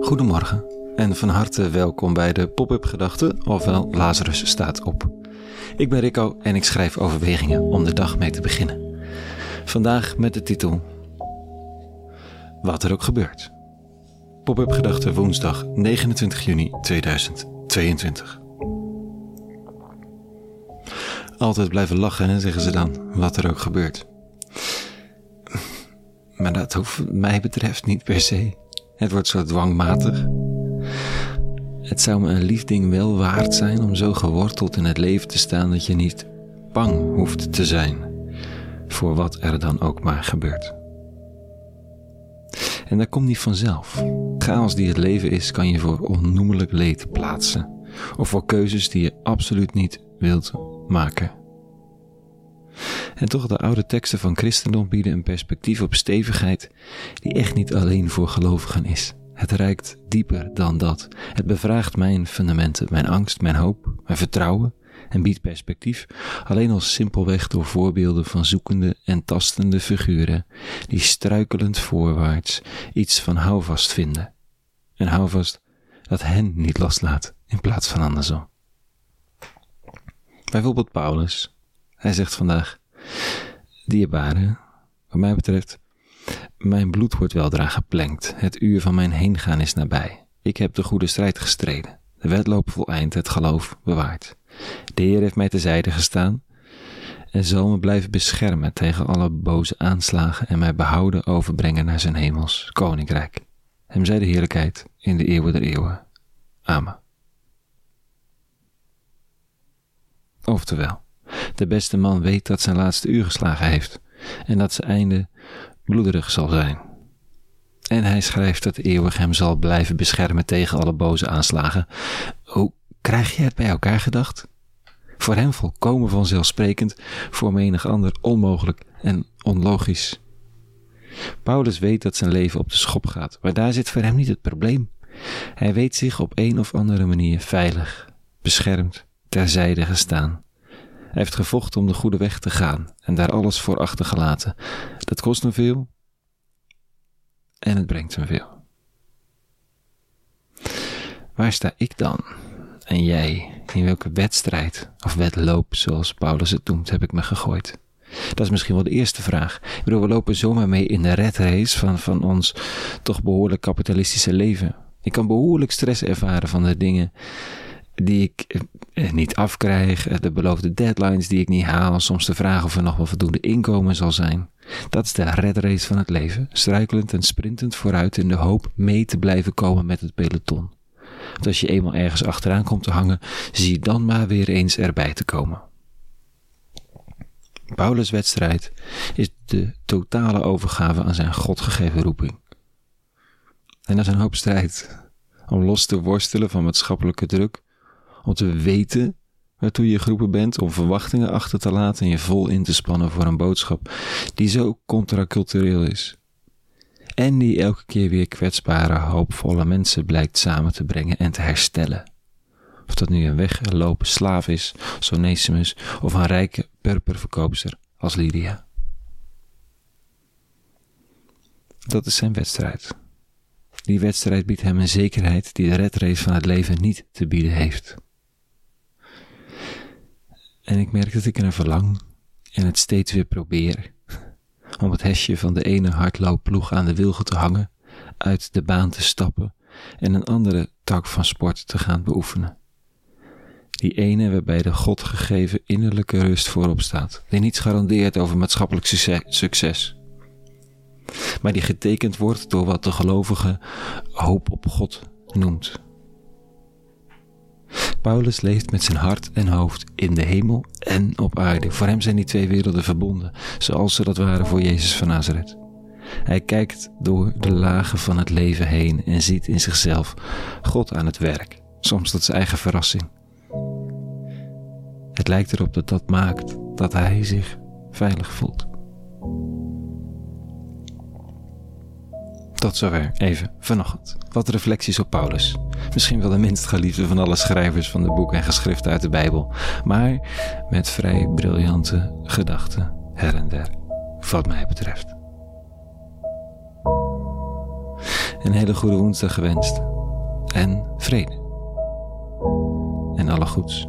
Goedemorgen en van harte welkom bij de Pop-up Gedachten, ofwel Lazarus staat op. Ik ben Rico en ik schrijf overwegingen om de dag mee te beginnen. Vandaag met de titel Wat er ook gebeurt. Pop-up Gedachten woensdag 29 juni 2022. Altijd blijven lachen, zeggen ze dan, wat er ook gebeurt. Maar dat hoeft mij betreft niet per se. Het wordt zo dwangmatig. Het zou me een lief ding wel waard zijn om zo geworteld in het leven te staan dat je niet bang hoeft te zijn voor wat er dan ook maar gebeurt. En dat komt niet vanzelf. Chaos die het leven is, kan je voor onnoemelijk leed plaatsen. Of voor keuzes die je absoluut niet wilt maken. En toch de oude teksten van christendom bieden een perspectief op stevigheid die echt niet alleen voor gelovigen is. Het reikt dieper dan dat. Het bevraagt mijn fundamenten, mijn angst, mijn hoop, mijn vertrouwen en biedt perspectief alleen al simpelweg door voorbeelden van zoekende en tastende figuren die struikelend voorwaarts iets van houvast vinden. En houvast dat hen niet loslaat in plaats van andersom. Bijvoorbeeld Paulus. Hij zegt vandaag: Dierbare, wat mij betreft, mijn bloed wordt weldra geplenkt. Het uur van mijn heengaan is nabij. Ik heb de goede strijd gestreden. De wedloop voleind, het geloof bewaard. De Heer heeft mij terzijde gestaan en zal me blijven beschermen tegen alle boze aanslagen en mij behouden overbrengen naar zijn hemels koninkrijk. Hem zij de heerlijkheid in de eeuwen der eeuwen. Amen. Oftewel, de beste man weet dat zijn laatste uur geslagen heeft en dat zijn einde bloederig zal zijn. En hij schrijft dat eeuwig hem zal blijven beschermen tegen alle boze aanslagen. Hoe krijg je het bij elkaar gedacht? Voor hem volkomen vanzelfsprekend, voor menig ander onmogelijk en onlogisch. Paulus weet dat zijn leven op de schop gaat, maar daar zit voor hem niet het probleem. Hij weet zich op een of andere manier veilig, beschermd, terzijde gestaan. Heeft gevochten om de goede weg te gaan en daar alles voor achtergelaten. Dat kost hem veel en het brengt hem veel. Waar sta ik dan? En jij, in welke wedstrijd of wedloop, zoals Paulus het noemt, heb ik me gegooid? Dat is misschien wel de eerste vraag. Ik bedoel, we lopen zomaar mee in de red race van, van ons toch behoorlijk kapitalistische leven. Ik kan behoorlijk stress ervaren van de dingen die ik eh, niet afkrijg, eh, de beloofde deadlines die ik niet haal, soms de vraag of er nog wel voldoende inkomen zal zijn. Dat is de red race van het leven, struikelend en sprintend vooruit in de hoop mee te blijven komen met het peloton. Want als je eenmaal ergens achteraan komt te hangen, zie dan maar weer eens erbij te komen. Paulus' wedstrijd is de totale overgave aan zijn God gegeven roeping. En dat is een hoop strijd om los te worstelen van maatschappelijke druk, om te weten waartoe je geroepen bent, om verwachtingen achter te laten en je vol in te spannen voor een boodschap die zo contracultureel is. En die elke keer weer kwetsbare, hoopvolle mensen blijkt samen te brengen en te herstellen. Of dat nu een weggelopen slaaf is, zoals Onesimus, of een rijke purperverkoopster als Lydia. Dat is zijn wedstrijd. Die wedstrijd biedt hem een zekerheid die de redrace van het leven niet te bieden heeft. En ik merk dat ik er verlang en het steeds weer probeer. Om het hesje van de ene hardloopploeg aan de wilgen te hangen, uit de baan te stappen en een andere tak van sport te gaan beoefenen. Die ene waarbij de God gegeven innerlijke rust voorop staat, die niets garandeert over maatschappelijk succes, maar die getekend wordt door wat de gelovige hoop op God noemt. Paulus leeft met zijn hart en hoofd in de hemel en op aarde. Voor hem zijn die twee werelden verbonden, zoals ze dat waren voor Jezus van Nazareth. Hij kijkt door de lagen van het leven heen en ziet in zichzelf God aan het werk, soms tot zijn eigen verrassing. Het lijkt erop dat dat maakt dat hij zich veilig voelt. Tot zover even vanochtend. Wat reflecties op Paulus. Misschien wel de minst geliefde van alle schrijvers van de boeken en geschriften uit de Bijbel, maar met vrij briljante gedachten her en der, wat mij betreft. Een hele goede woensdag gewenst. En vrede. En alle goeds.